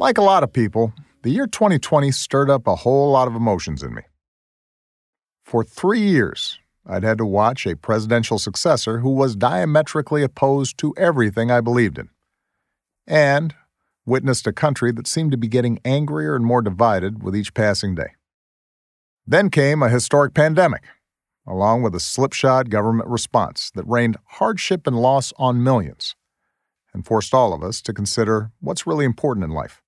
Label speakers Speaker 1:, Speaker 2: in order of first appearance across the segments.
Speaker 1: Like a lot of people, the year 2020 stirred up a whole lot of emotions in me. For three years, I'd had to watch a presidential successor who was diametrically opposed to everything I believed in, and witnessed a country that seemed to be getting angrier and more divided with each passing day. Then came a historic pandemic, along with a slipshod government response that rained hardship and loss on millions and forced all of us to consider what's really important in life.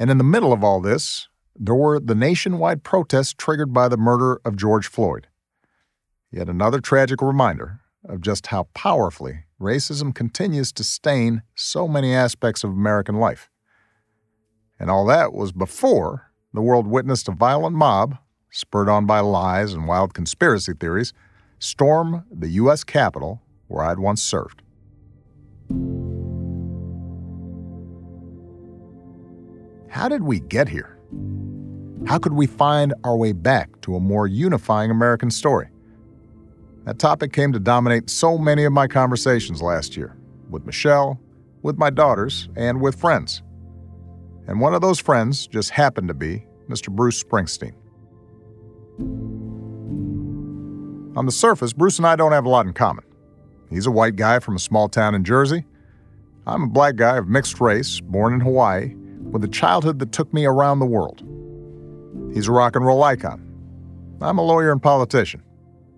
Speaker 1: And in the middle of all this, there were the nationwide protests triggered by the murder of George Floyd. Yet another tragic reminder of just how powerfully racism continues to stain so many aspects of American life. And all that was before the world witnessed a violent mob, spurred on by lies and wild conspiracy theories, storm the U.S. Capitol where I'd once served. How did we get here? How could we find our way back to a more unifying American story? That topic came to dominate so many of my conversations last year with Michelle, with my daughters, and with friends. And one of those friends just happened to be Mr. Bruce Springsteen. On the surface, Bruce and I don't have a lot in common. He's a white guy from a small town in Jersey. I'm a black guy of mixed race, born in Hawaii, with a childhood that took me around the world. He's a rock and roll icon. I'm a lawyer and politician.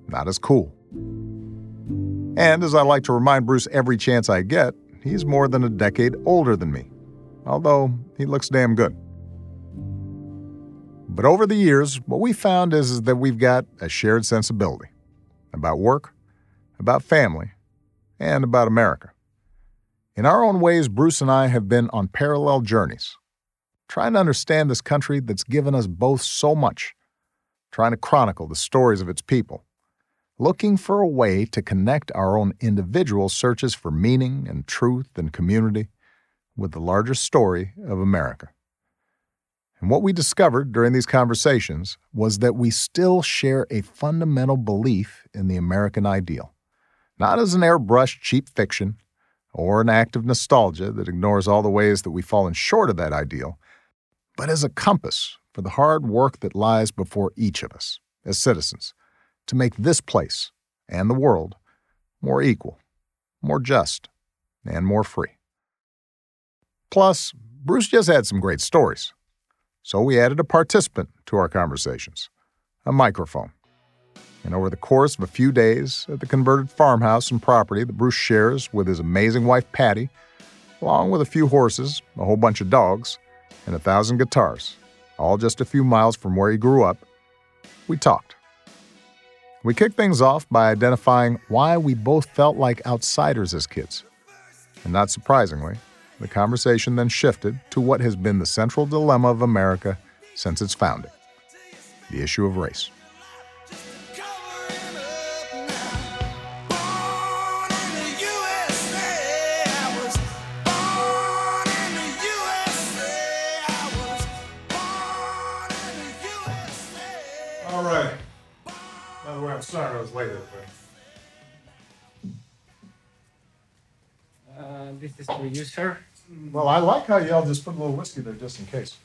Speaker 1: Not as cool. And as I like to remind Bruce every chance I get, he's more than a decade older than me, although he looks damn good. But over the years, what we found is, is that we've got a shared sensibility about work, about family, and about America. In our own ways, Bruce and I have been on parallel journeys, trying to understand this country that's given us both so much, trying to chronicle the stories of its people, looking for a way to connect our own individual searches for meaning and truth and community with the larger story of America. And what we discovered during these conversations was that we still share a fundamental belief in the American ideal, not as an airbrushed cheap fiction or an act of nostalgia that ignores all the ways that we've fallen short of that ideal, but as a compass for the hard work that lies before each of us as citizens to make this place and the world more equal, more just, and more free. Plus, Bruce just had some great stories. So we added a participant to our conversations a microphone. And over the course of a few days at the converted farmhouse and property that Bruce shares with his amazing wife Patty, along with a few horses, a whole bunch of dogs, and a thousand guitars, all just a few miles from where he grew up, we talked. We kicked things off by identifying why we both felt like outsiders as kids. And not surprisingly, the conversation then shifted to what has been the central dilemma of America since its founding the issue of race. Way, I'm sorry I was late.
Speaker 2: Uh, this is for you, sir.
Speaker 1: Well, I like how y'all just put a little whiskey there just in case.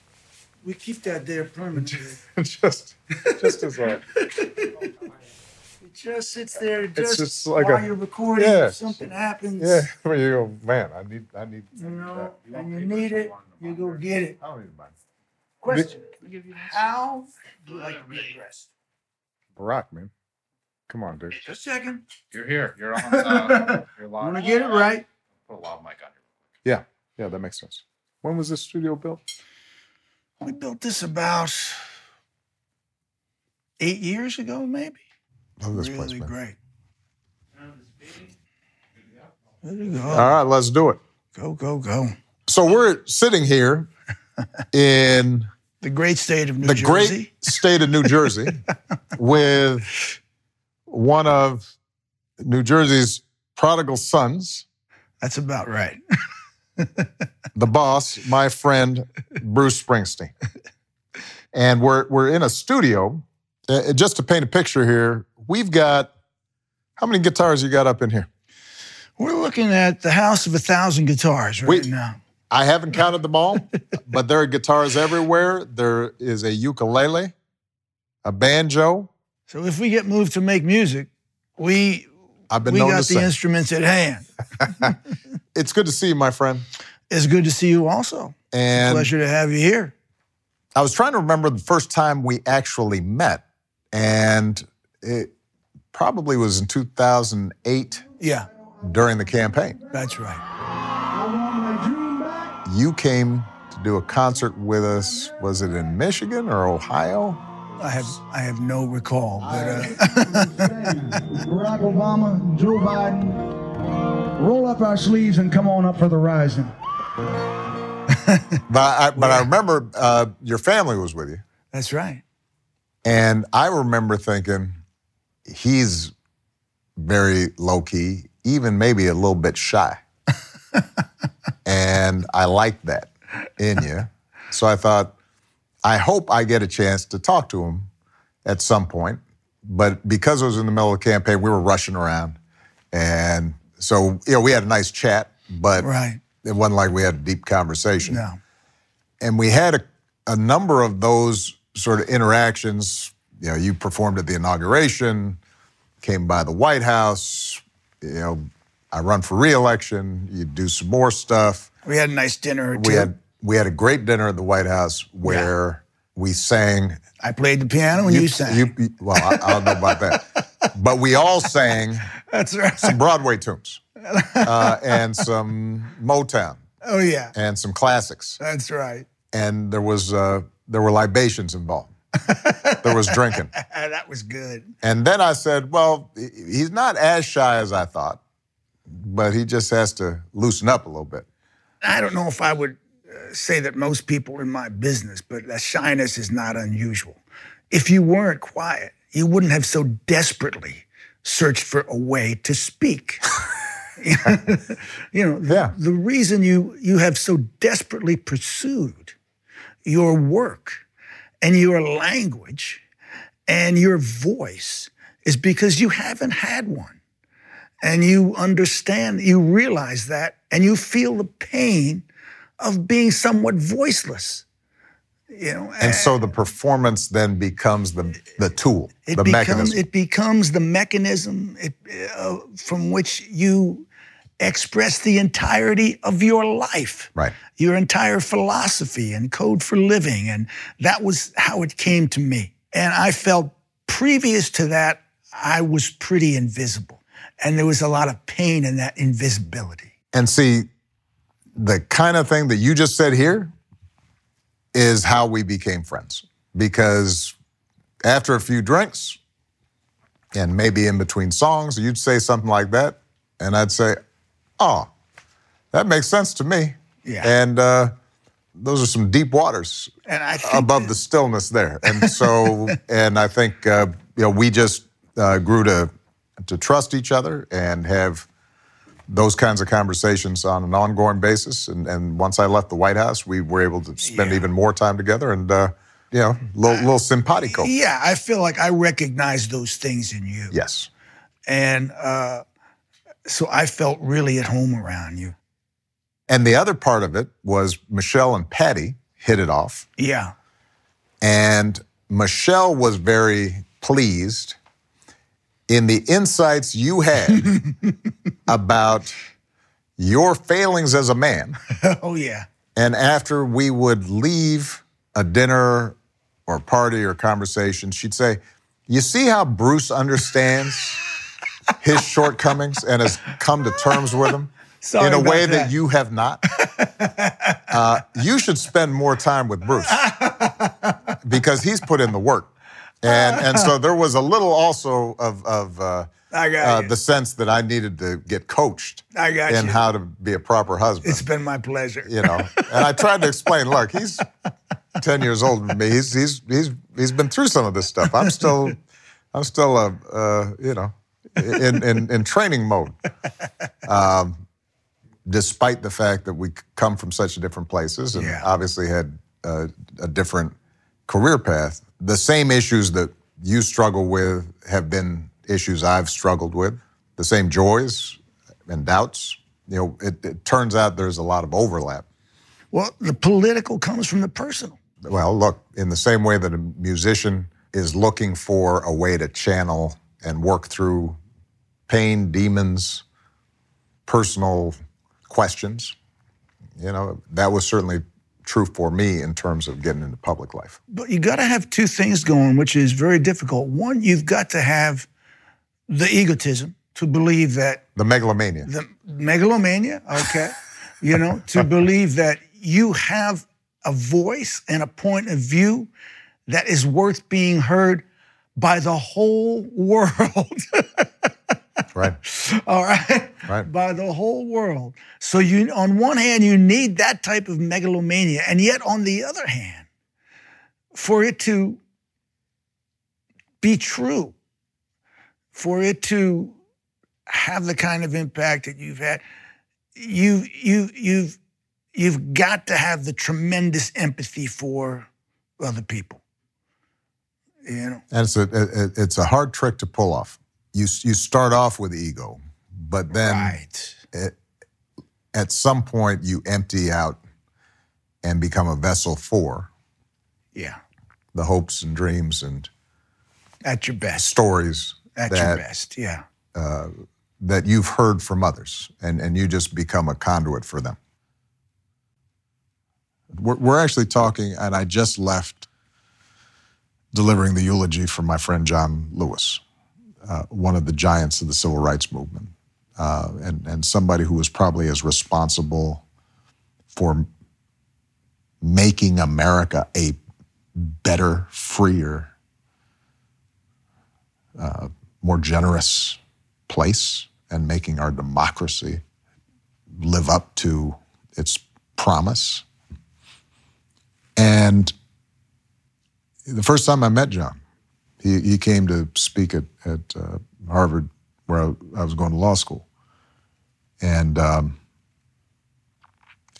Speaker 3: We keep that there permanently.
Speaker 1: just, just as a.
Speaker 3: it just sits there just,
Speaker 1: just like
Speaker 3: while
Speaker 1: a-
Speaker 3: you're recording.
Speaker 1: yeah.
Speaker 3: If something happens,
Speaker 1: Yeah, where you go, man. I need, I need.
Speaker 3: you know, and you need it, you go get it.
Speaker 1: I don't need mine.
Speaker 3: Question: How do you like to be addressed?
Speaker 1: Barack, man. Come on, dude.
Speaker 3: Just checking.
Speaker 4: You're here. You're on. Uh, you're
Speaker 3: I
Speaker 4: live.
Speaker 3: want to get it right.
Speaker 4: Put a loud mic on you.
Speaker 1: Yeah, yeah, that makes sense. When was this studio built?
Speaker 3: We built this about eight years ago, maybe.
Speaker 1: Love this
Speaker 3: really
Speaker 1: place, man.
Speaker 3: great. There you go.
Speaker 1: All right, let's do it.
Speaker 3: Go, go, go.
Speaker 1: So we're sitting here in
Speaker 3: The great state of New
Speaker 1: the
Speaker 3: Jersey.
Speaker 1: The great state of New Jersey with one of New Jersey's prodigal sons,
Speaker 3: That's about right.
Speaker 1: the boss, my friend Bruce Springsteen. And we're we're in a studio. Uh, just to paint a picture here, we've got how many guitars you got up in here?
Speaker 3: We're looking at the house of a thousand guitars right
Speaker 1: We-
Speaker 3: now.
Speaker 1: I haven't counted them all, but there are guitars everywhere. There is a ukulele, a banjo.
Speaker 3: So if we get moved to make music, we
Speaker 1: I've been
Speaker 3: we got the
Speaker 1: say.
Speaker 3: instruments at hand.
Speaker 1: It's good to see you, my friend.
Speaker 3: It's good to see you also.
Speaker 1: And
Speaker 3: Pleasure to have you here.
Speaker 1: I was trying to remember the first time we actually met, and it probably was in 2008
Speaker 3: Yeah,
Speaker 1: during the campaign.
Speaker 3: that's right.
Speaker 1: You came to do a concert with us. Was it in Michigan or Ohio?
Speaker 3: I have I have no recall, but uh,
Speaker 5: Barack Obama, Joe Biden, roll up our sleeves and come on up for the rising.
Speaker 1: But I, but I remember uh, your family was with you,
Speaker 3: that's right.
Speaker 1: and I remember thinking he's very low key, even maybe a little bit shy, and I liked that in you. So I thought, I hope I get a chance to talk to him at some point. But because it was in the middle of the campaign, we were rushing around, and so you know we had a nice chat, but
Speaker 3: Right.
Speaker 1: it wasn't like we had a deep conversation
Speaker 3: No.
Speaker 1: and we had a, a number of those sort of interactions. You know, you performed at the inauguration, came by the White House. You know, I run for reelection. You do some more stuff.
Speaker 3: We had a nice dinner or two.
Speaker 1: Had we had a great dinner at the White House where we sang.
Speaker 3: I played the piano and you, sang.
Speaker 1: you- you- well, I, I don't know about that, but we all sang
Speaker 3: that's right.
Speaker 1: some Broadway tunes uh, and some Motown
Speaker 3: Oh yeah,
Speaker 1: and some classics.
Speaker 3: that's right.
Speaker 1: and there was uh, there were libations involved. there was drinking,
Speaker 3: that was good.
Speaker 1: and then I said, "Well, he's not as shy as I thought, but he just has to loosen up a little bit."
Speaker 3: I don't know if I would say that most people in my business, but that shyness is not unusual. If you weren't quiet, you wouldn't have so desperately searched for a way to speak. you know, the,
Speaker 1: Yeah.
Speaker 3: the reason you you have so desperately pursued your work and your language and your voice is because you haven't had one and you understand, you realize that, and you feel the pain of being somewhat voiceless. You know,
Speaker 1: And so the performance then becomes the the tool,
Speaker 3: it
Speaker 1: the
Speaker 3: becomes
Speaker 1: mechanism.
Speaker 3: it becomes the mechanism it, uh, from which you express the entirety of your life,
Speaker 1: Right.
Speaker 3: Your entire philosophy and code for living, and that was how it came to me. And I felt previous to that I was pretty invisible, and there was a lot of pain in that invisibility.
Speaker 1: And see, the kind of thing that you just said here is how we became friends. Because after a few drinks, and maybe in between songs, you'd say something like that, and I'd say, "Oh, that makes sense to me."
Speaker 3: Yeah.
Speaker 1: And uh, those are some deep waters
Speaker 3: And I think
Speaker 1: above the stillness there. And so, and I think uh, you know we just uh, grew to to trust each other and have those kinds of conversations on an ongoing basis. And, and once I left the White House, we were able to spend
Speaker 3: Yeah.
Speaker 1: even more time together and uh, you know, little little simpatico.
Speaker 3: Yeah, I feel like I recognize those things in you.
Speaker 1: Yes.
Speaker 3: And uh, so I felt really at home around you.
Speaker 1: And the other part of it was Michelle and Patty hit it off.
Speaker 3: Yeah.
Speaker 1: And Michelle was very pleased in the insights you had about your failings as a man.
Speaker 3: oh, yeah.
Speaker 1: And after we would leave a dinner or party or conversation, she'd say, You see how Bruce understands his shortcomings and has come to terms with them
Speaker 3: Sorry
Speaker 1: in a way that.
Speaker 3: that.
Speaker 1: you have not? Uh, you should spend more time with Bruce because he's put in the work. And, and so there was a little also of, of uh,
Speaker 3: I got
Speaker 1: uh, the sense that I needed to get coached
Speaker 3: I got
Speaker 1: in
Speaker 3: you.
Speaker 1: how to be a proper husband
Speaker 3: It's been my pleasure.
Speaker 1: you know. And I tried to explain, look, he's 10 years older than me. He's he's he's he's been through some of this stuff. I'm still I'm still a uh, you know in, in in training mode. Um, despite the fact that we come from such different places and
Speaker 3: Yeah.
Speaker 1: obviously had uh, a different career path, the same issues that you struggle with have been issues I've struggled with. The same joys and doubts. You know, it, it turns out there's a lot of overlap.
Speaker 3: Well, the political comes from the personal.
Speaker 1: Well, look, in the same way that a musician is looking for a way to channel and work through pain, demons, personal questions, you know, that was certainly true for me in terms of getting into public life.
Speaker 3: But you got to have two things going, which is very difficult. One, you've got to have the egotism to believe that
Speaker 1: The megalomania.
Speaker 3: the megalomania, okay, you know, to believe that you have a voice and a point of view that is worth being heard by the whole world.
Speaker 1: right?
Speaker 3: All right.
Speaker 1: Right.
Speaker 3: By the whole world. So you on one hand, you need that type of megalomania. And yet on the other hand, for it to be true, for it to have the kind of impact that you've had, you you you've you've got to have the tremendous empathy for other people. You know.
Speaker 1: And it's a it- it's a hard trick to pull off. You you start off with ego, but then
Speaker 3: right.
Speaker 1: at some point you empty out and become a vessel for
Speaker 3: Yeah.
Speaker 1: the hopes and dreams and
Speaker 3: At your best.
Speaker 1: stories
Speaker 3: At your best. Yeah.
Speaker 1: Uh, that you've heard from others, and, and you just become a conduit for them. We're, we're actually talking, and I just left delivering the eulogy for my friend John Lewis, uh, one of the giants of the civil rights movement, uh, and, and somebody who was probably as responsible for making America a better, freer, uh, more generous place and making our democracy live up to its promise. And the first time I met John, he, he came to speak at, at uh, Harvard, where I, I was going to law school. And um,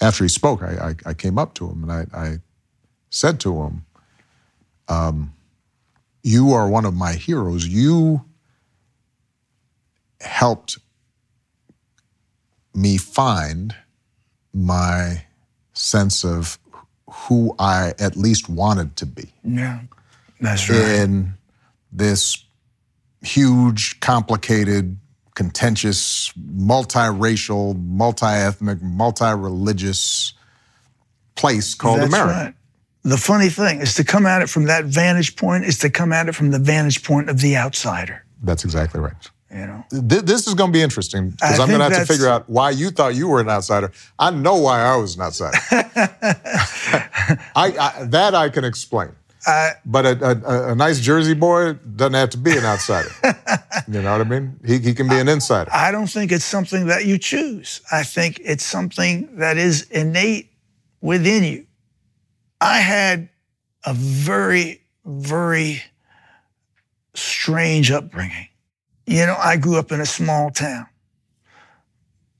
Speaker 1: after he spoke, I, I, I came up to him and I, I said to him, um, You are one of my heroes. You helped me find my sense of who I at least wanted to be
Speaker 3: Yeah. That's right.
Speaker 1: in this huge, complicated, contentious, multiracial, multi-ethnic, multi-religious place called
Speaker 3: That's
Speaker 1: America.
Speaker 3: right. The funny thing is to come at it from that vantage point is to come at it from the vantage point of the outsider.
Speaker 1: That's exactly right.
Speaker 3: You know.
Speaker 1: Th- This is going to be interesting because I'm going to have to figure out why you thought you were an outsider. I know why I was an outsider. I, I that I can explain. But a, a, a nice Jersey boy doesn't have to be an outsider. you know what I mean? He, he can be an insider.
Speaker 3: I don't think it's something that you choose. I think it's something that is innate within you. I had a very, very strange upbringing. You know, I grew up in a small town,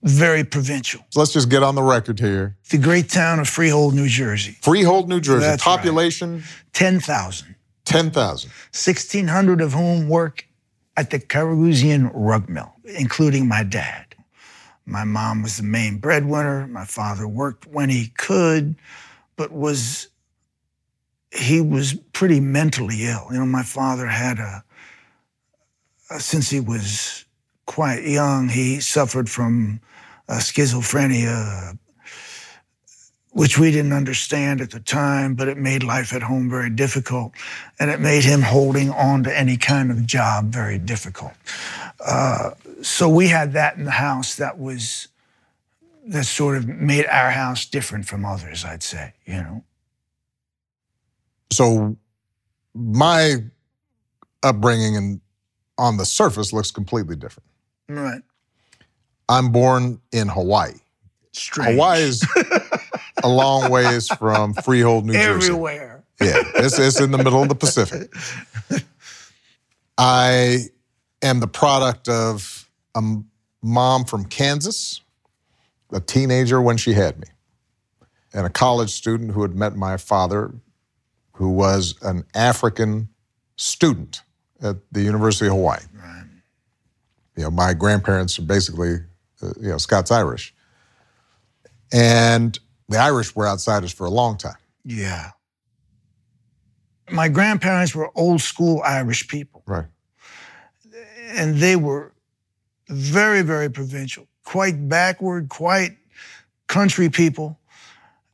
Speaker 3: very provincial,
Speaker 1: So let's just get on the record here.
Speaker 3: the great town of Freehold, New Jersey,
Speaker 1: Freehold, New Jersey.
Speaker 3: That's right.
Speaker 1: Population
Speaker 3: 10,000,
Speaker 1: 10,000.
Speaker 3: 1,600 of whom work at the Karagheusian rug mill, including my dad. My mom was the main breadwinner. My father worked when he could, but was he was pretty mentally ill. You know, my father had a, a since he was quite young, he suffered from uh, schizophrenia, which we didn't understand at the time, but it made life at home very difficult, and it made him holding on to any kind of job very difficult. Uh, so we had that in the house that was that sort of made our house different from others. I'd say, you know.
Speaker 1: So my upbringing and on the surface looks completely different.
Speaker 3: Right.
Speaker 1: I'm born in Hawaii.
Speaker 3: Strange.
Speaker 1: Hawaii is a long ways from Freehold, New Jersey.
Speaker 3: everywhere.
Speaker 1: Yeah, it's, it's in the middle of the Pacific. I am the product of a mom from Kansas, a teenager when she had me, and a college student who had met my father, who was an African student at the University of Hawaii. Right. You know, my grandparents are basically, Uh, you know, Scots Irish. And the Irish were outsiders for a long time.
Speaker 3: Yeah. My grandparents were old school Irish people.
Speaker 1: Right.
Speaker 3: And they were very, very provincial, quite backward, quite country people.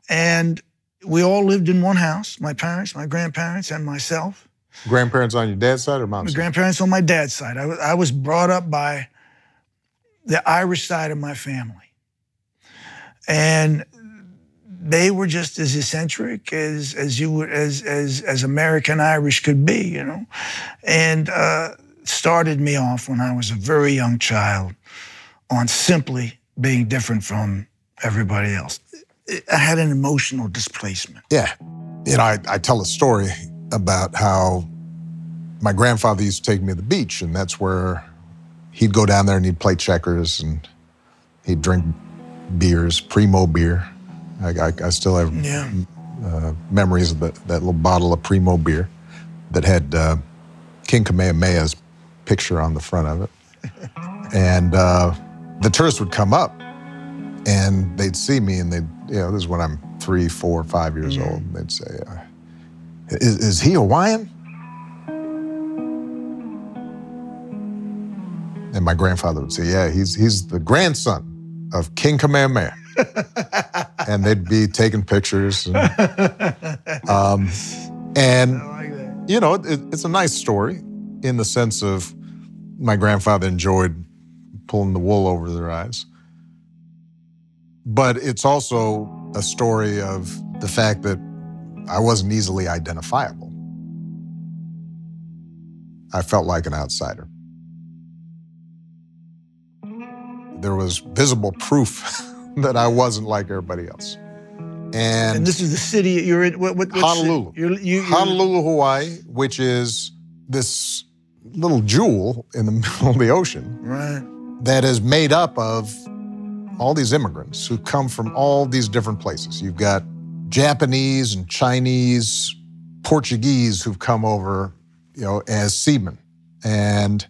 Speaker 3: And we all lived in one house my parents, my grandparents, and myself.
Speaker 1: Grandparents on your dad's side or mom's
Speaker 3: grandparents on my dad's side. I was, I was brought up by the Irish side of my family. And they were just as eccentric as as you would as as as American Irish could be, you know, and uh, started me off when I was a very young child on simply being different from everybody else. I had an emotional displacement.
Speaker 1: Yeah. You know, I, I tell a story about how my grandfather used to take me to the beach, and that's where he'd go down there and he'd play checkers and he'd drink beers, Primo beer. I, I, I still have
Speaker 3: Yeah.
Speaker 1: uh, memories of the, that little bottle of Primo beer that had uh, King Kamehameha's picture on the front of it. and uh, the tourists would come up and they'd see me and they'd, you know, this is when I'm three, four, five years old. And they'd say, uh, is, is he Hawaiian? And my grandfather would say, yeah, he's, he's the grandson of King Kamehameha. and they'd be taking pictures. And, um, and you know, it, it's a nice story in the sense of my grandfather enjoyed pulling the wool over their eyes. But it's also a story of the fact that I wasn't easily identifiable. I felt like an outsider. There was visible proof that I wasn't like everybody else. And,
Speaker 3: And this is the city you're in. What, what,
Speaker 1: Honolulu.
Speaker 3: You're, you,
Speaker 1: Honolulu, Hawaii, which is this little jewel in the middle of the ocean
Speaker 3: Right.
Speaker 1: that is made up of all these immigrants who come from all these different places. You've got Japanese and Chinese, Portuguese who've come over, you know, as seamen. And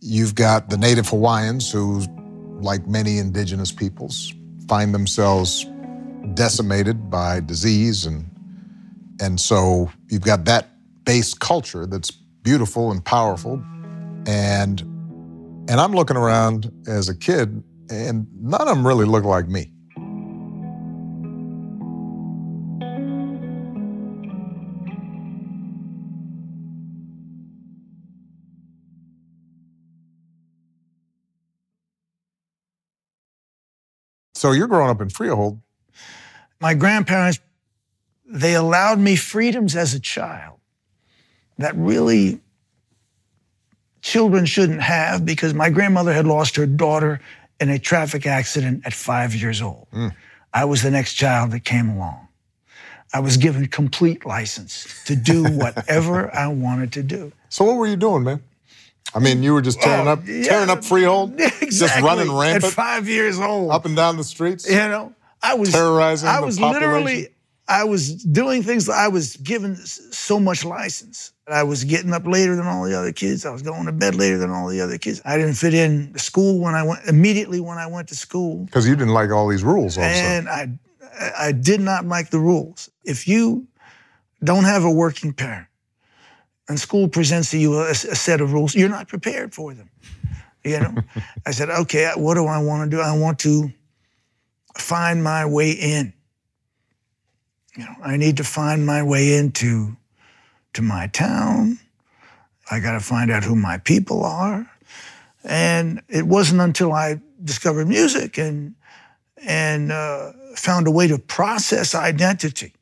Speaker 1: you've got the native Hawaiians who, like many indigenous peoples, find themselves decimated by disease and and so you've got that base culture that's beautiful and powerful and and I'm looking around as a kid, and none of them really look like me. So you're growing up in Freehold.
Speaker 3: My grandparents, they allowed me freedoms as a child that really children shouldn't have because my grandmother had lost her daughter in a traffic accident at five years old. Mm. I was the next child that came along. I was given complete license to do whatever I wanted to do.
Speaker 1: So what were you doing, man? I mean, you were just tearing
Speaker 3: Oh,
Speaker 1: up,
Speaker 3: yeah.
Speaker 1: tearing up Freehold,
Speaker 3: Exactly.
Speaker 1: just running rampant.
Speaker 3: At five years old.
Speaker 1: up and down the streets.
Speaker 3: You know, I was
Speaker 1: Terrorizing
Speaker 3: I was literally, I was doing things. I was given so much license. I was getting up later than all the other kids. I was going to bed later than all the other kids. I didn't fit in to school when I went immediately when I went to school,
Speaker 1: Because you didn't like all these rules, also.
Speaker 3: and I, I did not like the rules. If you don't have a working parent, and school presents to you a, a set of rules, you're not prepared for them. You know, I said, okay, what do I want to do? I want to find my way in. You know, I need to find my way into to my town. I got to find out who my people are. And it wasn't until I discovered music and and uh, found a way to process identity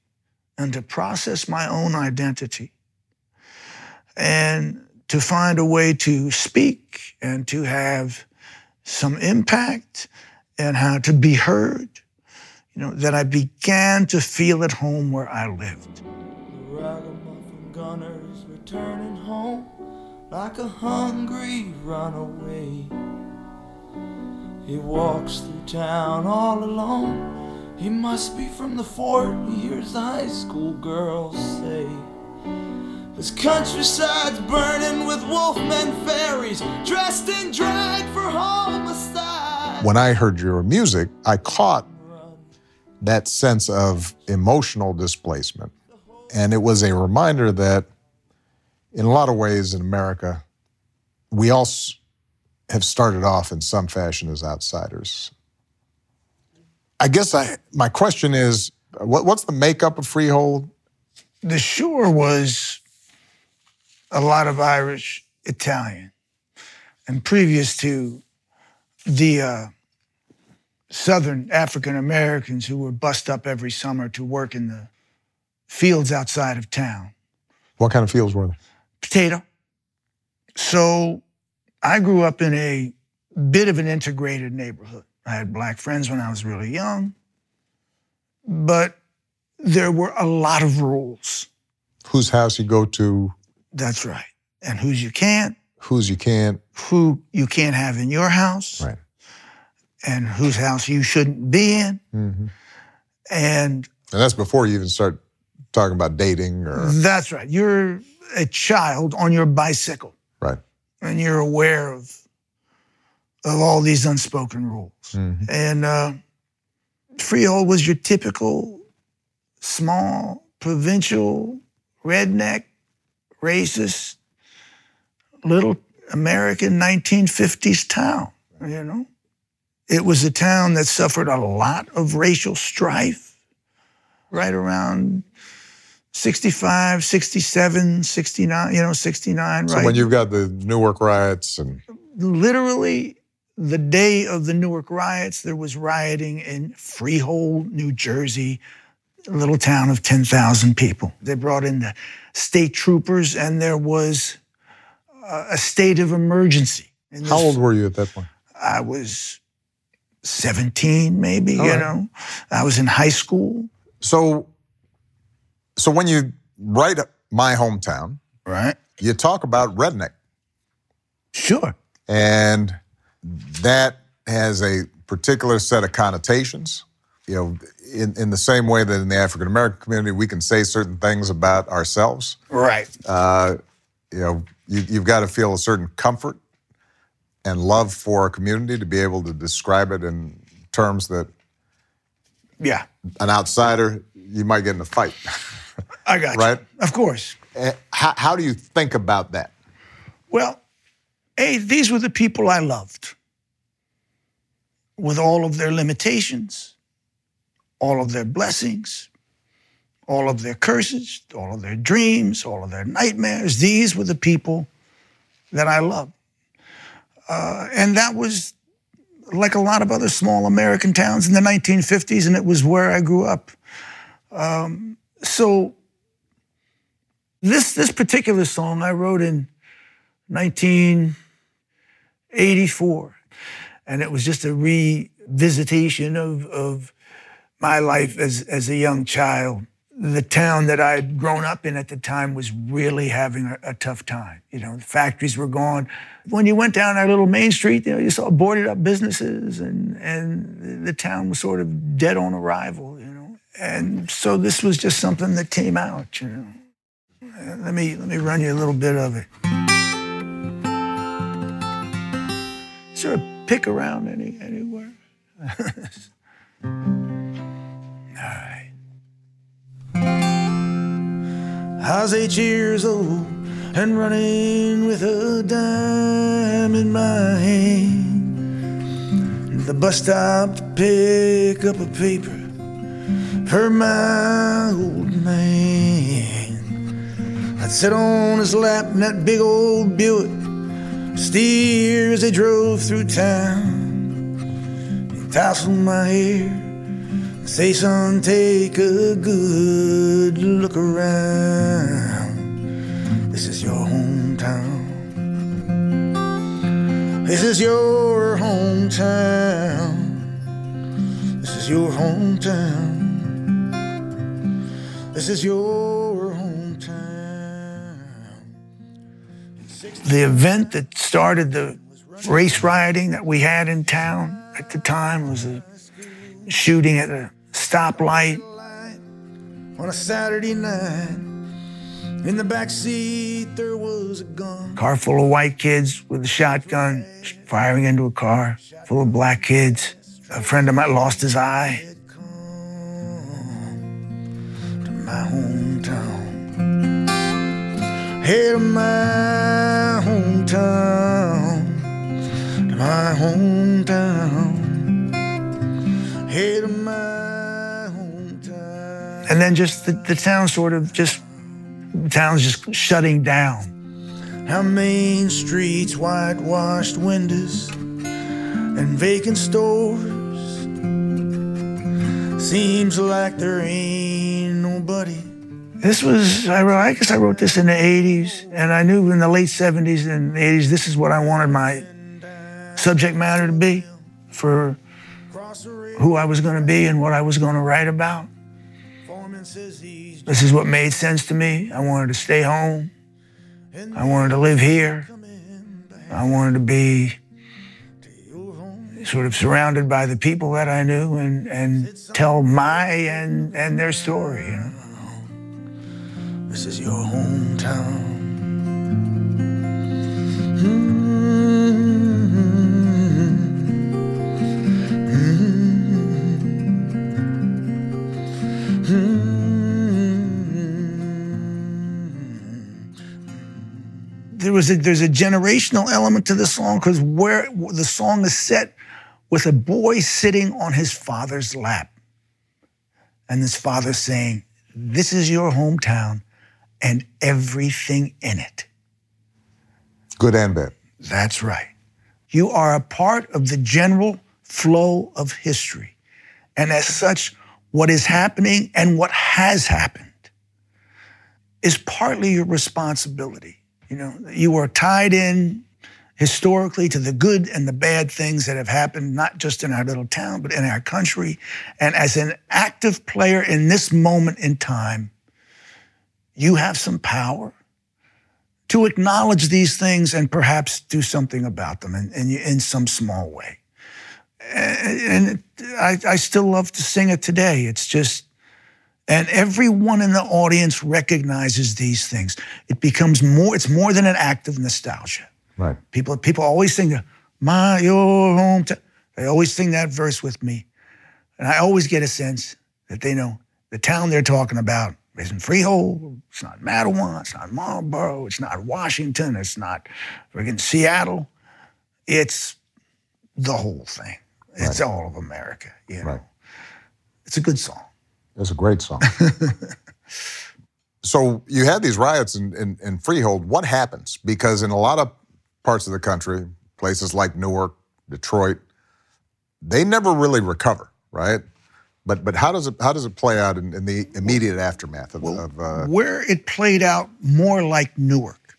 Speaker 3: and to process my own identity and to find a way to speak and to have some impact and how to be heard, you know, that I began to feel at home where I lived.
Speaker 6: Ragamuffin gunners returning home like a hungry runaway. He walks through town all alone. He must be from the fort, he hears the high school girls say. His countryside's burning with wolfmen fairies, dressed in drag for homicide.
Speaker 1: when I heard your music, I caught that sense of emotional displacement. And it was a reminder that, in a lot of ways in America, we all have started off in some fashion as outsiders. I guess I, my question is what, what's the makeup of Freehold?
Speaker 3: The shore was a lot of Irish, Italian. And previous to the uh, Southern African Americans who were bussed up every summer to work in the fields outside of town.
Speaker 1: What kind of fields were they?
Speaker 3: Potato. So I grew up in a bit of an integrated neighborhood. I had black friends when I was really young, but there were a lot of rules.
Speaker 1: Whose house you go to?
Speaker 3: That's right. And whose you can't.
Speaker 1: Whose you can't.
Speaker 3: Who you can't have in your house.
Speaker 1: Right.
Speaker 3: And whose house you shouldn't be in.
Speaker 1: Mm-hmm.
Speaker 3: And
Speaker 1: and that's before you even start talking about dating or.
Speaker 3: That's right. You're a child on your bicycle.
Speaker 1: Right.
Speaker 3: And you're aware of of all these unspoken rules.
Speaker 1: Mm-hmm.
Speaker 3: And uh, Freehold was your typical small, provincial, redneck, racist, little American 1950s town, you know? It was a town that suffered a lot of racial strife right around 65, 67, 69, you know, 69,
Speaker 1: so
Speaker 3: right?
Speaker 1: when you've got the Newark riots and
Speaker 3: literally the day of the Newark riots, there was rioting in Freehold, New Jersey, a little town of 10,000 people. They brought in the state troopers, and there was a state of emergency.
Speaker 1: How old were you at that point?
Speaker 3: I was 17, maybe,
Speaker 1: All
Speaker 3: you
Speaker 1: right.
Speaker 3: know. I was in high school.
Speaker 1: So, so when you write my hometown,
Speaker 3: right?
Speaker 1: You talk about redneck,
Speaker 3: Sure.
Speaker 1: and that has a particular set of connotations. You know, in, in the same way that in the African American community, we can say certain things about ourselves.
Speaker 3: Right.
Speaker 1: Uh, you know, you, you've got to feel a certain comfort and love for a community to be able to describe it in terms that
Speaker 3: Yeah.
Speaker 1: an outsider you might get in a fight.
Speaker 3: I got
Speaker 1: Right.
Speaker 3: you. Of course.
Speaker 1: Eh, how, how do you think about that?
Speaker 3: Well, hey, these were the people I loved with all of their limitations, all of their blessings, all of their curses, all of their dreams, all of their nightmares. These were the people that I loved. Uh, and that was like a lot of other small American towns in the 1950s, and it was where I grew up. Um, so this this particular song I wrote in 1984, and it was just a revisitation of of my life as as a young child. The town that I had grown up in at the time was really having a, a tough time. You know, the factories were gone. When you went down our little main street, you know, you saw boarded up businesses, and and the town was sort of dead on arrival. You know, and so this was just something that came out. You know. Uh, Let me let me run you a little bit of it. Is there a pick around any anywhere? Right. I was eight years old and running with a dime in my hand. The bus stop to pick up a paper for my old man. I'd sit on his lap in that big old Buick, steer as they drove through town. He'd tousle my hair, and say, son, take a good look around. This is your hometown. This is your hometown. This is your hometown. This is your hometown. The event that started the race rioting that we had in town at the time was a shooting at a stoplight on a Saturday night. In the back seat, there was a gun. Car full of white kids with a shotgun firing into a car full of black kids. A friend of mine lost his eye. To my hometown. Hey, to my hometown. To my hometown. Hey, to my and then just the, the town sort of just, the town's just shutting down. How main streets, whitewashed windows, and vacant stores. Seems like there ain't nobody. This was, I, wrote, I guess I wrote this in the 80s, and I knew in the late 70s and 80s this is what I wanted my subject matter to be for who I was going to be and what I was going to write about. This is what made sense to me. I wanted to stay home. I wanted to live here. I wanted to be sort of surrounded by the people that I knew and, and tell my and, and their story. You know? This is your hometown. There was a, there's a generational element to the song because where the song is set with a boy sitting on his father's lap, and his father saying, "This is your hometown, and everything in it."
Speaker 1: Good and bad.
Speaker 3: That's right. You are a part of the general flow of history. And as such, what is happening and what has happened is partly your responsibility. You know, you are tied in historically to the good and the bad things that have happened, not just in our little town, but in our country. And as an active player in this moment in time, you have some power to acknowledge these things and perhaps do something about them in, in, in some small way. And I, I still love to sing it today. It's just, and everyone in the audience recognizes these things. It becomes more, it's more than an act of nostalgia.
Speaker 1: Right.
Speaker 3: People, people always sing, my, your hometown. They always sing that verse with me. And I always get a sense that they know the town they're talking about isn't Freehold, it's not Matawan, it's not Marlboro, it's not Washington, it's not friggin' Seattle. It's the whole thing. It's
Speaker 1: Right.
Speaker 3: all of America, you know.
Speaker 1: Right.
Speaker 3: It's a good song.
Speaker 1: It's a great song. so you had these riots in, in, in Freehold. What happens? Because in a lot of parts of the country, places like Newark, Detroit, they never really recover, right? But but how does it how does it play out in, in the immediate aftermath of, of uh,
Speaker 3: Where it played out more like Newark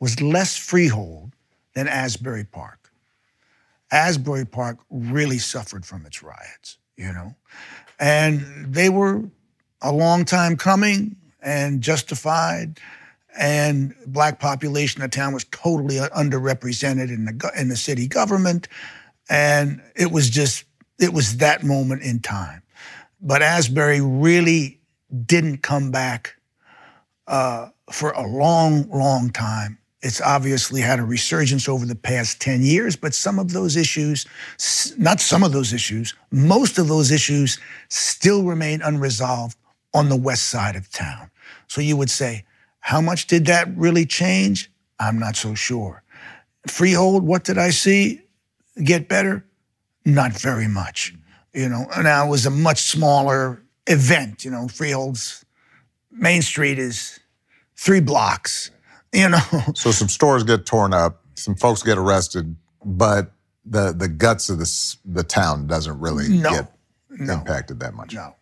Speaker 3: was less freehold than Asbury Park. Asbury Park really suffered from its riots, you know, and they were a long time coming and justified. And black population of the town was totally underrepresented in the in the city government, and it was just it was that moment in time. But Asbury really didn't come back uh, for a long, long time. It's obviously had a resurgence over the past 10 years, but some of those issues, not some of those issues, most of those issues still remain unresolved on the west side of town. So you would say, how much did that really change? I'm not so sure. Freehold, what did I see get better? Not very much. You know, now it was a much smaller event. You know, Freehold's Main Street is three blocks. You know,
Speaker 1: so some stores get torn up, some folks get arrested, but the the guts of this the town doesn't really
Speaker 3: No.
Speaker 1: get
Speaker 3: No.
Speaker 1: impacted that much.
Speaker 3: no.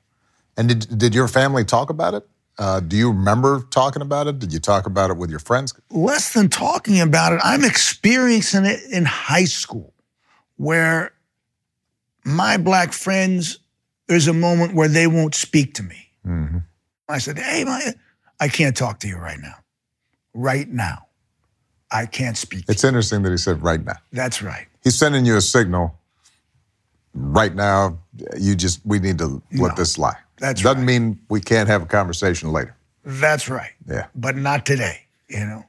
Speaker 1: And did did your family talk about it? Uh, do you remember talking about it? Did you talk about it with your friends?
Speaker 3: less than talking about it, I'm experiencing it in high school where my black friends, there's a moment where they won't speak to me.
Speaker 1: Mhm.
Speaker 3: I said, Hey, my, I can't talk to you right now. Right now. I can't speak. to
Speaker 1: It's interesting that he said right now.
Speaker 3: That's right.
Speaker 1: He's sending you a signal. Right now, you just we need to let
Speaker 3: No.
Speaker 1: this lie.
Speaker 3: That's
Speaker 1: Doesn't
Speaker 3: right.
Speaker 1: mean we can't have a conversation later.
Speaker 3: That's right.
Speaker 1: Yeah.
Speaker 3: But not today, you know.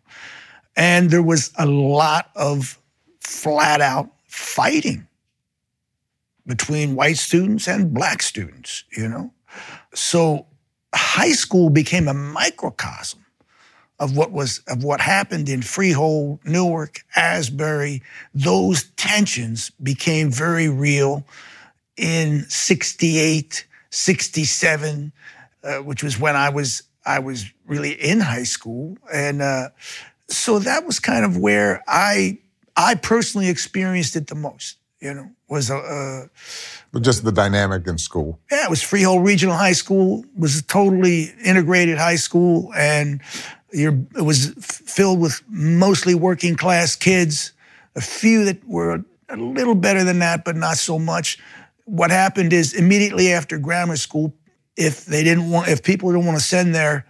Speaker 3: And there was a lot of flat out fighting between white students and black students, you know. So high school became a microcosm of what was of what happened in Freehold, Newark, Asbury, those tensions became very real in 68, 67, uh, which was when I was I was really in high school, and uh, so that was kind of where I I personally experienced it the most. You know, was a. Uh,
Speaker 1: but just the dynamic in school.
Speaker 3: Yeah, it was Freehold Regional High School. Was a totally integrated high school, and it was filled with mostly working class kids. A few that were a little better than that, but not so much. What happened is immediately after grammar school, if they didn't want, if people didn't want to send their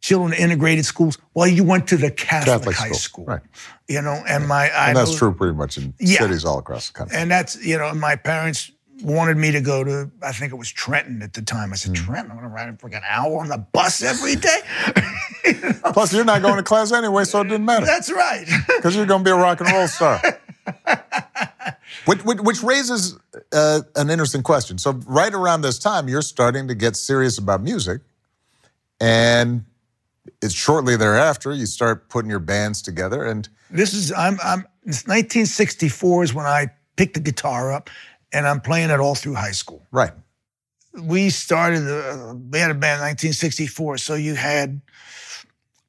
Speaker 3: children to integrated schools, well, you went to the Catholic,
Speaker 1: Catholic
Speaker 3: high
Speaker 1: school,
Speaker 3: school,
Speaker 1: right?
Speaker 3: You know, and my I
Speaker 1: and that's
Speaker 3: know-
Speaker 1: true pretty much in
Speaker 3: Yeah.
Speaker 1: cities all across the country.
Speaker 3: and that's, you know, my parents wanted me to go to, I think it was Trenton at the time. I said,
Speaker 1: Hmm.
Speaker 3: Trenton, I'm going to ride a an hour on the bus every day.
Speaker 1: Plus, you're not going to class anyway, so it didn't matter
Speaker 3: That's right.
Speaker 1: because you're going to be a rock and roll star. which, which, which raises uh, an interesting question. So, right around this time, you're starting to get serious about music, and it's shortly thereafter you start putting your bands together. And
Speaker 3: this is, I'm, I'm, it's 1964 is when I picked the guitar up and I'm playing it all through high school.
Speaker 1: right,
Speaker 3: we started, uh, we had a band in 1964. So you had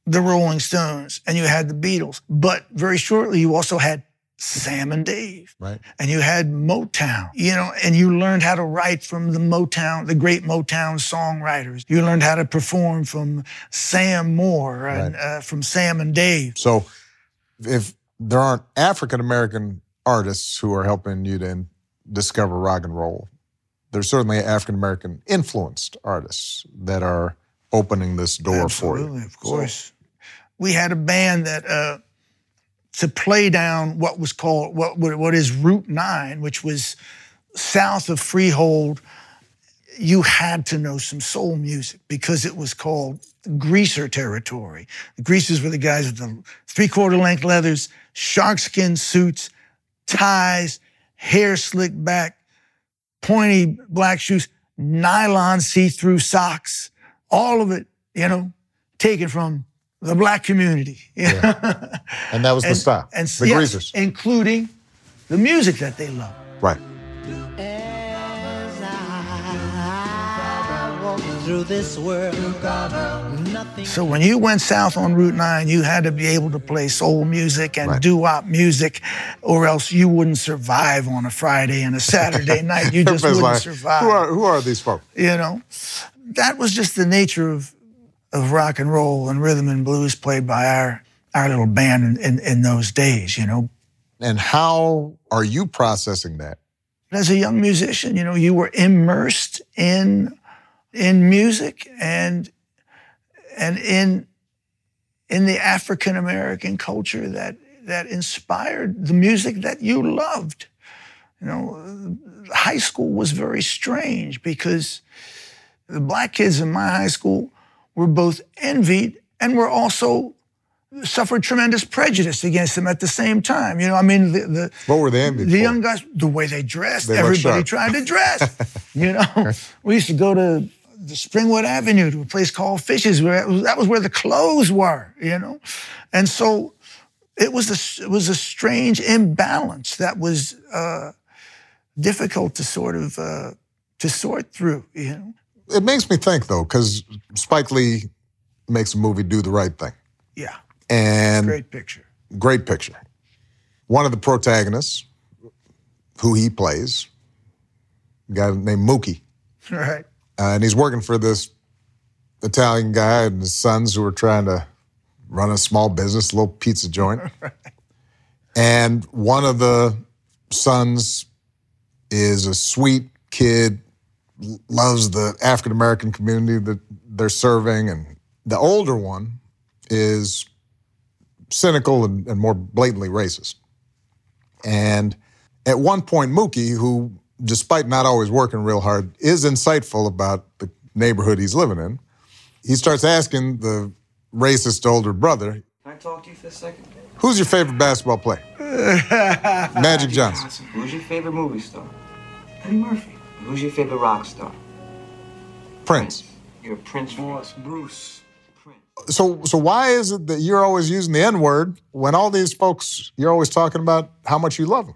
Speaker 3: the Rolling Stones and you had the Beatles. But very shortly, you also had Sam and Dave.
Speaker 1: right,
Speaker 3: And you had Motown, you know, and you learned how to write from the Motown, the great Motown songwriters. You learned how to perform from Sam Moore and uh, from Sam and Dave.
Speaker 1: So, if there aren't African American artists who are helping you to discover rock and roll, there's certainly African American influenced artists that are opening this door for
Speaker 3: Absolutely,
Speaker 1: you.
Speaker 3: of course. we had a band that uh, to play down what was called what what is Route Nine, which was south of Freehold. You had to know some soul music because it was called greaser territory. The greasers were the guys with the three-quarter length leathers, sharkskin suits, ties, hair slicked back, pointy black shoes, nylon see-through socks, all of it, you know, taken from the black community.
Speaker 1: Yeah. And that was the style.
Speaker 3: and
Speaker 1: the
Speaker 3: yes,
Speaker 1: greasers.
Speaker 3: including the music that they love.
Speaker 1: Right.
Speaker 7: Through this world, nothing.
Speaker 3: So when you went south on Route 9, you had to be able to play soul music and
Speaker 1: Right.
Speaker 3: doo-wop music, or else you wouldn't survive on a Friday and a Saturday night. You just wouldn't
Speaker 1: like,
Speaker 3: survive.
Speaker 1: Who are, who are these folks?
Speaker 3: you know, that was just the nature of of rock and roll and rhythm and blues played by our our little band in, in, in those days. You know,
Speaker 1: And how are you processing that?
Speaker 3: as a young musician, you know, you were immersed in in music and and in in the African American culture that that inspired the music that you loved. You know, high school was very strange because the black kids in my high school were both envied and were also suffered tremendous prejudice against them at the same time. You know, I mean, the, the
Speaker 1: What were they envied
Speaker 3: the
Speaker 1: for?
Speaker 3: young guys, the way they dressed,
Speaker 1: They
Speaker 3: everybody tried to dress. you know, we used to go to the Springwood Avenue to a place called Fishes, where was, that was where the clothes were. You know, and so it was a it was a strange imbalance that was uh, difficult to sort of uh, to sort through. You know,
Speaker 1: It makes me think, though, because Spike Lee makes a movie, Do the Right Thing.
Speaker 3: yeah,
Speaker 1: And
Speaker 3: great picture.
Speaker 1: great picture. One of the protagonists, who he plays, a guy named Mookie,
Speaker 3: Right.
Speaker 1: Uh, and he's working for this Italian guy and his sons who are trying to run a small business, a little pizza joint. And one of the sons is a sweet kid, loves the African American community that they're serving, and the older one is cynical and, and more blatantly racist. And at one point, Mookie, who, despite not always working real hard, is insightful about the neighborhood he's living in, he starts asking the racist older brother,
Speaker 8: Can I talk to you for a second?
Speaker 1: Who's your favorite basketball player? Magic Johnson.
Speaker 8: Who's your favorite movie star? Eddie Murphy. Who's your favorite rock star?
Speaker 1: Prince.
Speaker 8: You're Prince.
Speaker 5: Boss, Bruce.
Speaker 8: Prince.
Speaker 1: so so why is it that you're always using the N word when all these folks you're always talking about how much you love them?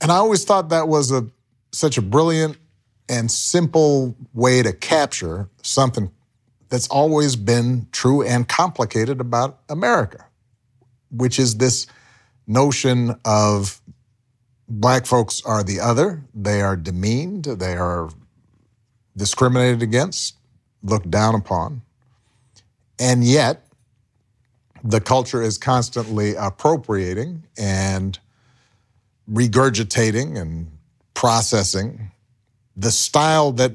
Speaker 1: And I always thought that was a such a brilliant and simple way to capture something that's always been true and complicated about America, which is this notion of black folks are the other, they are demeaned, they are discriminated against, looked down upon. And yet, the culture is constantly appropriating and regurgitating and processing the style that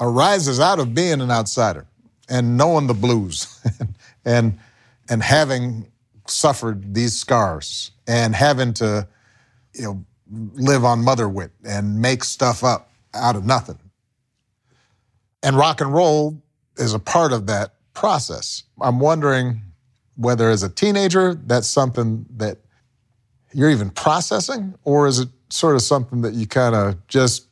Speaker 1: arises out of being an outsider and knowing the blues and and having suffered these scars and having to you know live on mother wit and make stuff up out of nothing. And rock and roll is a part of that process. I'm wondering whether as a teenager that's something that you're even processing or is it sort of something that you kind of just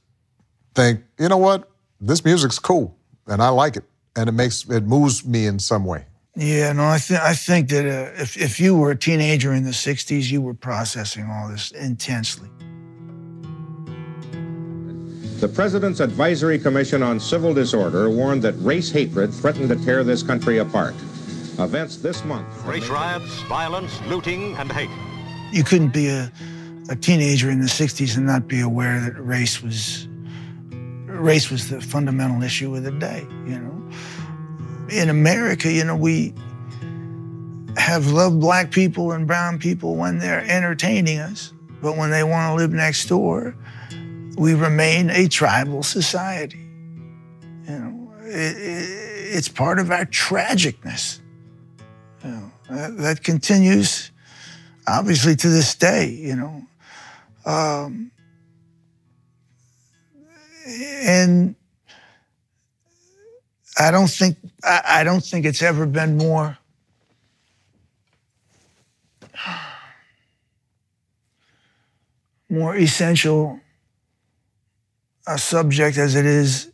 Speaker 1: think you know what this music's cool and i like it and it makes it moves me in some way.
Speaker 3: Yeah, no, I think I think that uh, if if you were a teenager in the '60s, you were processing all this intensely.
Speaker 9: The President's Advisory Commission on Civil Disorder warned that race hatred threatened to tear this country apart. Events this month.
Speaker 10: Race riots, violence, looting, and hate.
Speaker 3: You couldn't be a, a teenager in the 60s and not be aware that race was race was the fundamental issue of the day, you know. In America, you know, we have loved black people and brown people when they're entertaining us, but when they want to live next door, we remain a tribal society. You know, it, it, it's part of our tragicness. You know, that, that, continues, obviously, to this day. You know, um, and I don't think I, I don't think it's ever been more more essential a subject as it is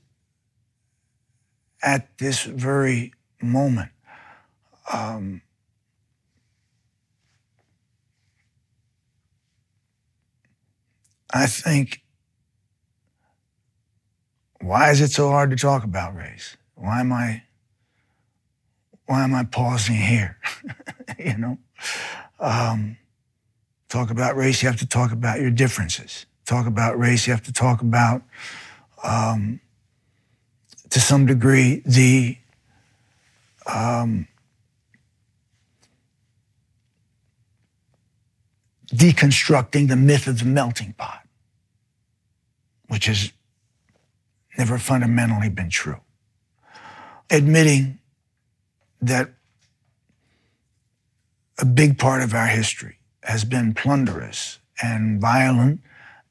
Speaker 3: at this very moment. Um, I think why is it so hard to talk about race? Why am I why am I pausing here? you know? Um, talk about race, you have to talk about your differences. Talk about race, you have to talk about um, to some degree the um, deconstructing the myth of the melting pot, which has never fundamentally been true. Admitting that a big part of our history has been plunderous and violent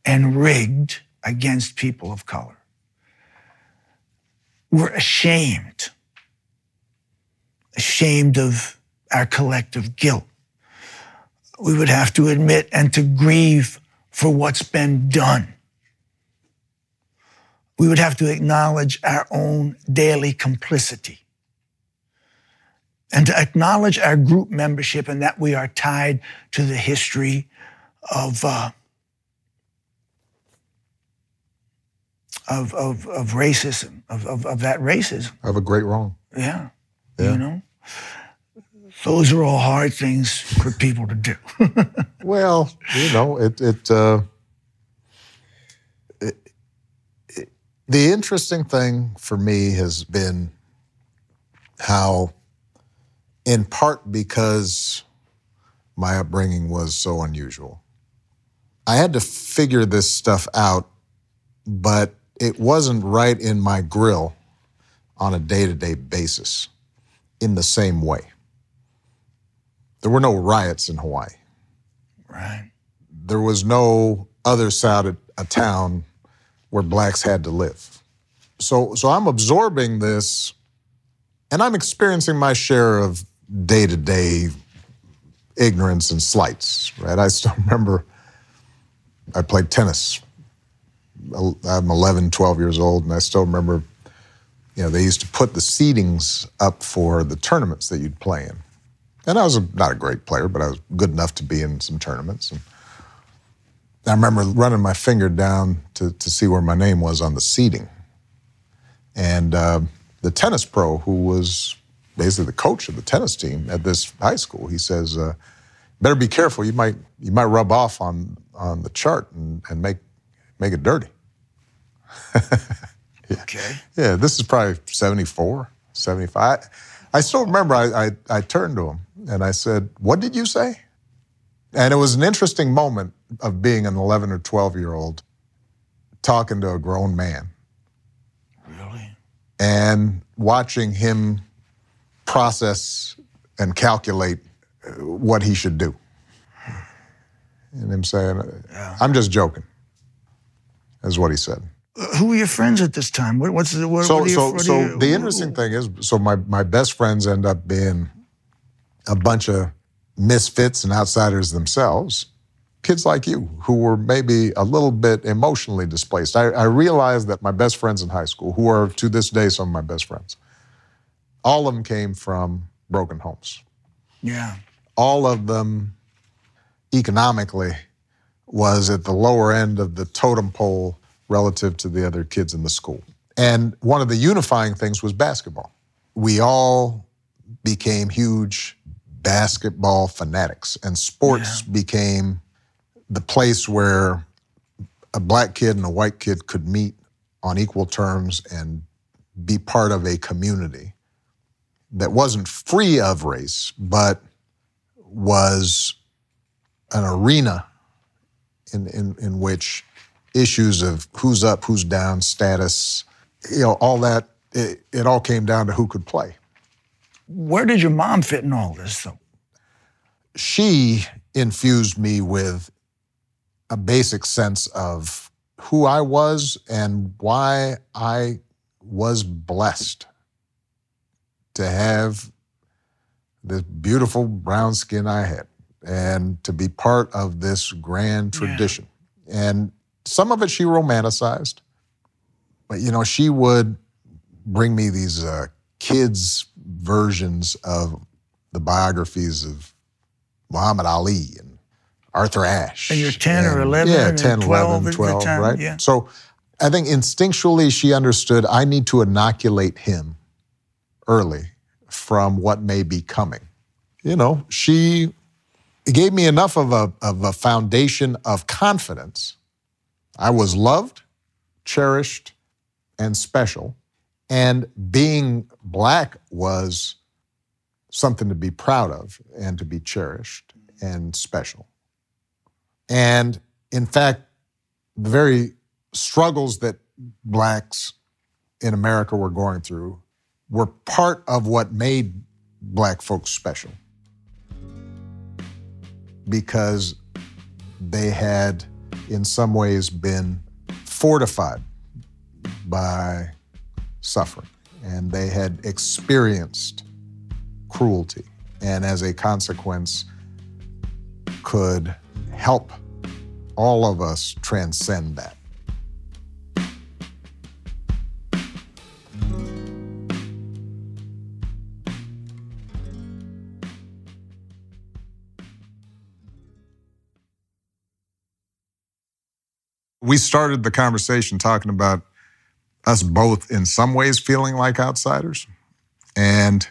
Speaker 3: and rigged against people of color. We're ashamed, ashamed of our collective guilt. We would have to admit and to grieve for what's been done we would have to acknowledge our own daily complicity and to acknowledge our group membership and that we are tied to the history of, uh, of, of, of, racism, of, of, of, that racism.
Speaker 1: Of a great wrong.
Speaker 3: Yeah. yeah. You know? Those are all hard things for people to do.
Speaker 1: well, you know, it, it, uh, The interesting thing for me has been how, in part because my upbringing was so unusual, I had to figure this stuff out, but it wasn't right in my grill on a day to day basis in the same way. There were no riots in Hawaii.
Speaker 3: Right.
Speaker 1: There was no other side of a town where blacks had to live. So, so I'm absorbing this and I'm experiencing my share of day to day ignorance and slights, right? I still remember I played tennis. I'm 11, 12 years old, and I still remember, you know, they used to put the seedings up for the tournaments that you'd play in. And I was a, not a great player, but I was good enough to be in some tournaments. And I remember running my finger down to, to see where my name was on the seeding. And uh, the tennis pro, who was basically the coach of the tennis team at this high school, he says, uh, "Better be careful. You might you might rub off on on the chart and, and make make it dirty."
Speaker 3: yeah. Okay.
Speaker 1: Yeah, this is probably 74, 75. I still remember I, I, I turned to him and I said, What did you say? And it was an interesting moment of being an 11 or 12 year old talking to a grown man.
Speaker 3: Really?
Speaker 1: And watching him process and calculate uh, what he should do. And him saying, yeah. I'm just joking, is what he said.
Speaker 3: Uh, who were your friends at this time? What, what's the, what,
Speaker 1: so,
Speaker 3: what
Speaker 1: so,
Speaker 3: you,
Speaker 1: so
Speaker 3: you,
Speaker 1: the interesting thing is, so my, my best friends end up being a bunch of misfits and outsiders themselves, kids like you who were maybe a little bit emotionally displaced. I, I realized that my best friends in high school, who are to this day some of my best friends, all of them came from broken homes.
Speaker 3: Yeah.
Speaker 1: All of them economically was at the lower end of the totem pole relative to the other kids in the school. And one of the unifying things was basketball. We all became huge basketball fanatics, and sports yeah. became the place where a black kid and a white kid could meet on equal terms and be part of a community that wasn't free of race, but was an arena in, in, in which issues of who's up, who's down, status, you know, all that, it, it all came down to who could play.
Speaker 3: Where did your mom fit in all this, though?
Speaker 1: She infused me with a basic sense of who I was and why I was blessed to have this beautiful brown skin I had and to be part of this grand tradition. Yeah. And some of it she romanticized, but you know, she would bring me these uh, kids' versions of the biographies of Muhammad Ali and Arthur Ashe.
Speaker 3: And you're 10 and, or 11
Speaker 1: yeah, 10,
Speaker 3: 12
Speaker 1: 11, 12,
Speaker 3: time,
Speaker 1: right?
Speaker 3: Yeah.
Speaker 1: So I think instinctually she understood I need to inoculate him early from what may be coming. You know, she gave me enough of a, of a foundation of confidence. I was loved, cherished, and special. And being black was something to be proud of and to be cherished and special. And in fact, the very struggles that blacks in America were going through were part of what made black folks special because they had, in some ways, been fortified by suffering and they had experienced cruelty and as a consequence could help all of us transcend that. We started the conversation talking about us both, in some ways, feeling like outsiders. And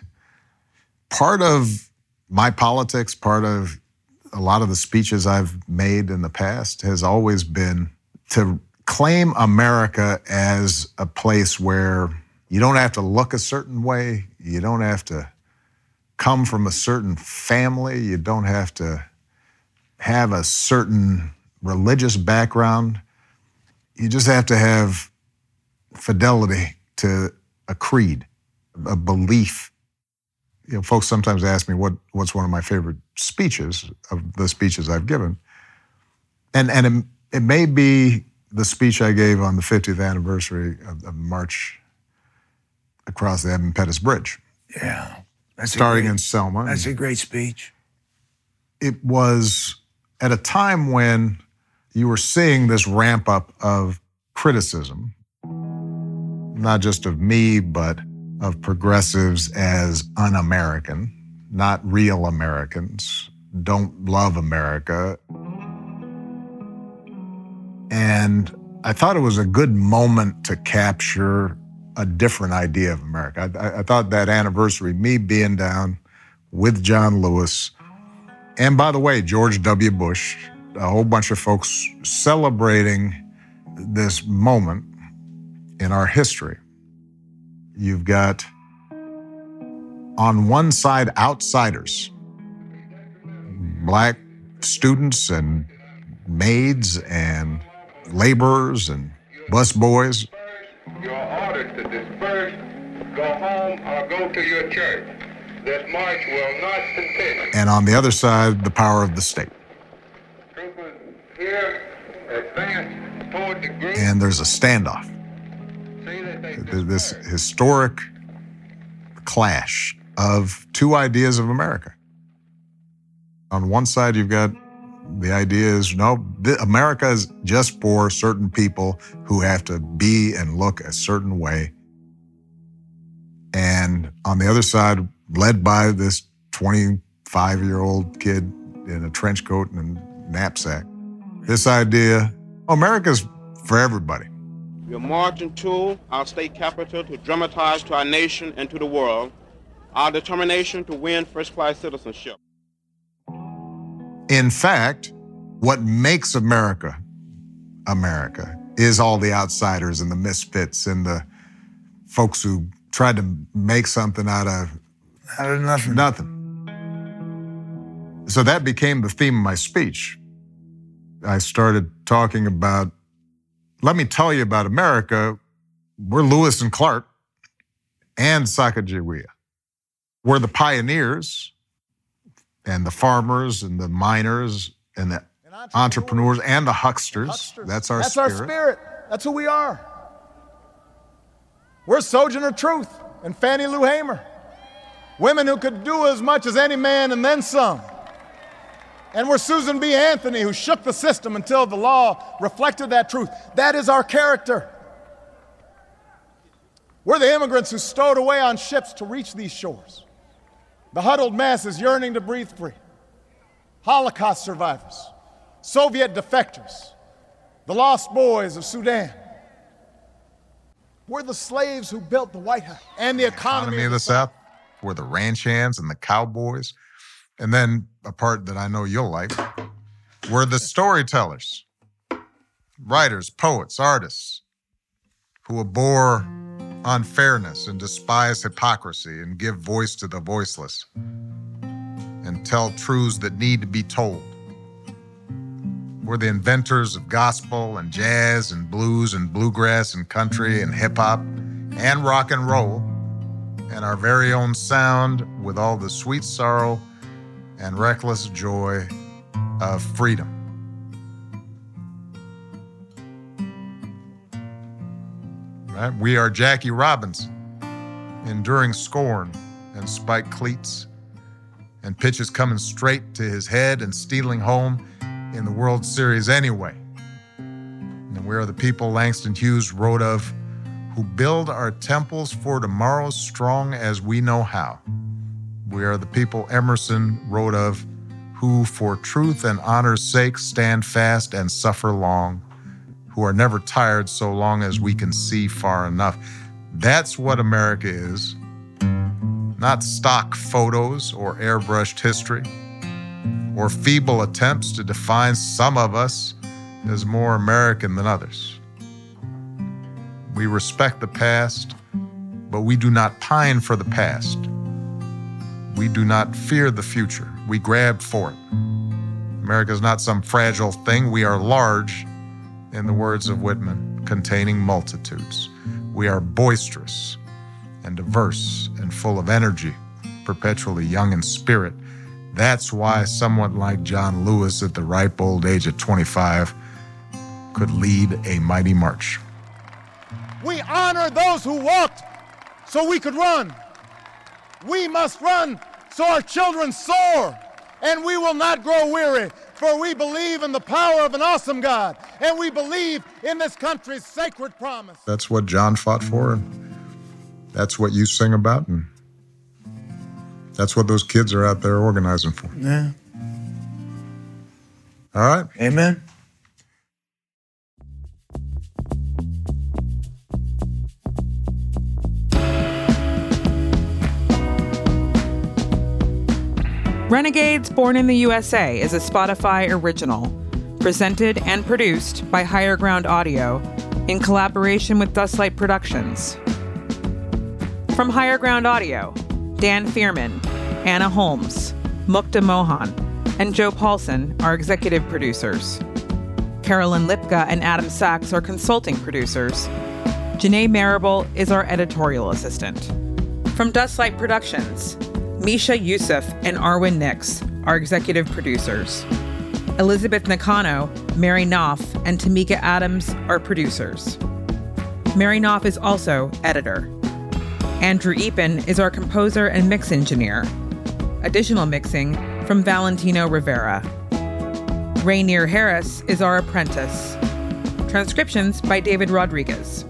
Speaker 1: part of my politics, part of a lot of the speeches I've made in the past has always been to claim America as a place where you don't have to look a certain way, you don't have to come from a certain family, you don't have to have a certain religious background. You just have to have fidelity to a creed, a belief you know, folks sometimes ask me what what's one of my favorite speeches of the speeches I've given, and and it, it may be the speech I gave on the 50th anniversary of, of March across the Edmund Pettus Bridge.
Speaker 3: Yeah,
Speaker 1: that's starting
Speaker 3: great,
Speaker 1: in Selma.
Speaker 3: That's a great speech.
Speaker 1: It was at a time when you were seeing this ramp up of criticism not just of me, but of progressives as un American, not real Americans, don't love America. And I thought it was a good moment to capture a different idea of America. I, I, thought that anniversary, me being down with John Lewis, and by the way, George W. Bush, a whole bunch of folks celebrating this moment in our history. You've got on one side outsiders, black students and maids and laborers and bus boys.
Speaker 11: You're ordered to disperse, go home, or go to your church. This march will not continue.
Speaker 1: And on the other side, the power of the state.
Speaker 11: Troopers here advance toward the group.
Speaker 1: And there's a standoff. This historic clash of two ideas of America. On one side, you've got the idea is no, America is just for certain people who have to be and look a certain way. And on the other side, led by this 25 year old kid in a trench coat and a knapsack, this idea America's for everybody.
Speaker 12: We are marching to our state capital to dramatize to our nation and to the world our determination to win first class citizenship.
Speaker 1: In fact, what makes America America is all the outsiders and the misfits and the folks who tried to make something out of
Speaker 3: out of nothing.
Speaker 1: Nothing. So that became the theme of my speech. I started talking about, let me tell you about America. We're Lewis and Clark and Sacagawea. We're the pioneers and the farmers and the miners and the entrepreneurs and the hucksters. hucksters. That's our
Speaker 13: That's
Speaker 1: spirit.
Speaker 13: our spirit. That's who we are. We're Sojourner Truth and Fannie Lou Hamer. Women who could do as much as any man and then some. And we're Susan B. Anthony, who shook the system until the law reflected that truth. That is our character. We're the immigrants who stowed away on ships to reach these shores. The huddled masses yearning to breathe free. Holocaust survivors, Soviet defectors, the lost boys of Sudan. We're the slaves who built the White House and the economy,
Speaker 1: economy of the South. We're the ranch hands and the cowboys. And then a part that I know you'll like. We're the storytellers, writers, poets, artists who abhor unfairness and despise hypocrisy and give voice to the voiceless and tell truths that need to be told. We're the inventors of gospel and jazz and blues and bluegrass and country and hip hop and rock and roll and our very own sound with all the sweet sorrow and reckless joy of freedom. Right? We are Jackie Robinson, enduring scorn and spiked cleats, and pitches coming straight to his head and stealing home in the World Series anyway. And we are the people Langston Hughes wrote of who build our temples for tomorrow strong as we know how. We are the people Emerson wrote of who, for truth and honor's sake, stand fast and suffer long, who are never tired so long as we can see far enough. That's what America is. Not stock photos or airbrushed history, or feeble attempts to define some of us as more American than others. We respect the past, but we do not pine for the past. We do not fear the future. We grab for it. America is not some fragile thing. We are large, in the words of Whitman, containing multitudes. We are boisterous and diverse and full of energy, perpetually young in spirit. That's why someone like John Lewis, at the ripe old age of 25, could lead a mighty march.
Speaker 13: We honor those who walked so we could run. We must run so our children soar, and we will not grow weary For we believe in the power of an awesome God, and we believe in this country's sacred promise.
Speaker 1: That's what John fought for, and that's what you sing about, and that's what those kids are out there organizing for.
Speaker 3: Yeah.
Speaker 1: All right.
Speaker 3: Amen.
Speaker 14: Renegades Born in the USA is a Spotify original, presented and produced by Higher Ground Audio in collaboration with Dustlight Productions. From Higher Ground Audio, Dan Fierman, Anna Holmes, Mukta Mohan, and Joe Paulson are executive producers. Carolyn Lipka and Adam Sachs are consulting producers. Janae Marable is our editorial assistant. From Dustlight Productions, Misha Euceph and Arwen Nicks are executive producers. Elizabeth Nakano, Mary Knauf, and Tamika Adams are producers. Mary Knauf is also editor. Andrew Eapen is our composer and mix engineer. Additional mixing from Valentino Rivera. Rainier Harris is our apprentice. Transcriptions by David Rodriguez.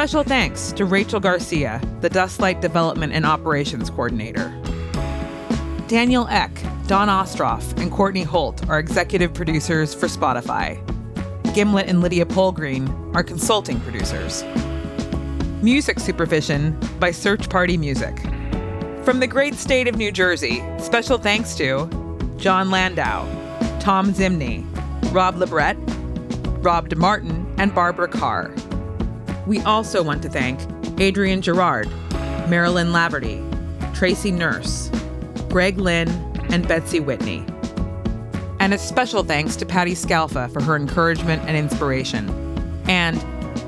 Speaker 14: Special thanks to Rachel Garcia, the Dustlight Development and Operations Coordinator. Daniel Ek, Dawn Ostroff, and Courtney Holt are executive producers for Spotify. Gimlet and Lydia Polgreen are consulting producers. Music supervision by Search Party Music. From the great state of New Jersey, special thanks to Jon Landau, Thom Zimny, Rob Lebret, Rob DeMartin, and Barbara Carr. We also want to thank Adrian Gerard, Marilyn Laverty, Tracy Nurse, Greg Lynn, and Betsy Whitney. And a special thanks to Patti Scialfa for her encouragement and inspiration. And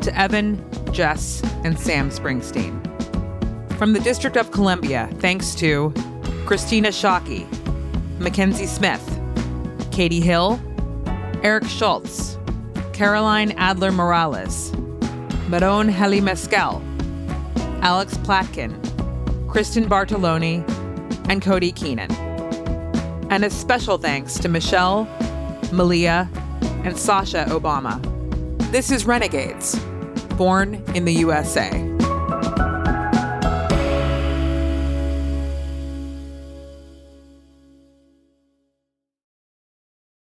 Speaker 14: to Evan, Jess, and Sam Springsteen. From the District of Columbia, thanks to Christina Shockey, Mackenzie Smith, Katie Hill, Eric Schultz, Caroline Adler Morales, Merone Hailemeskel, Alex Platkin, Kristen Bartoloni, and Cody Keenan. And a special thanks to Michelle, Malia, and Sasha Obama. This is Renegades, born in the USA.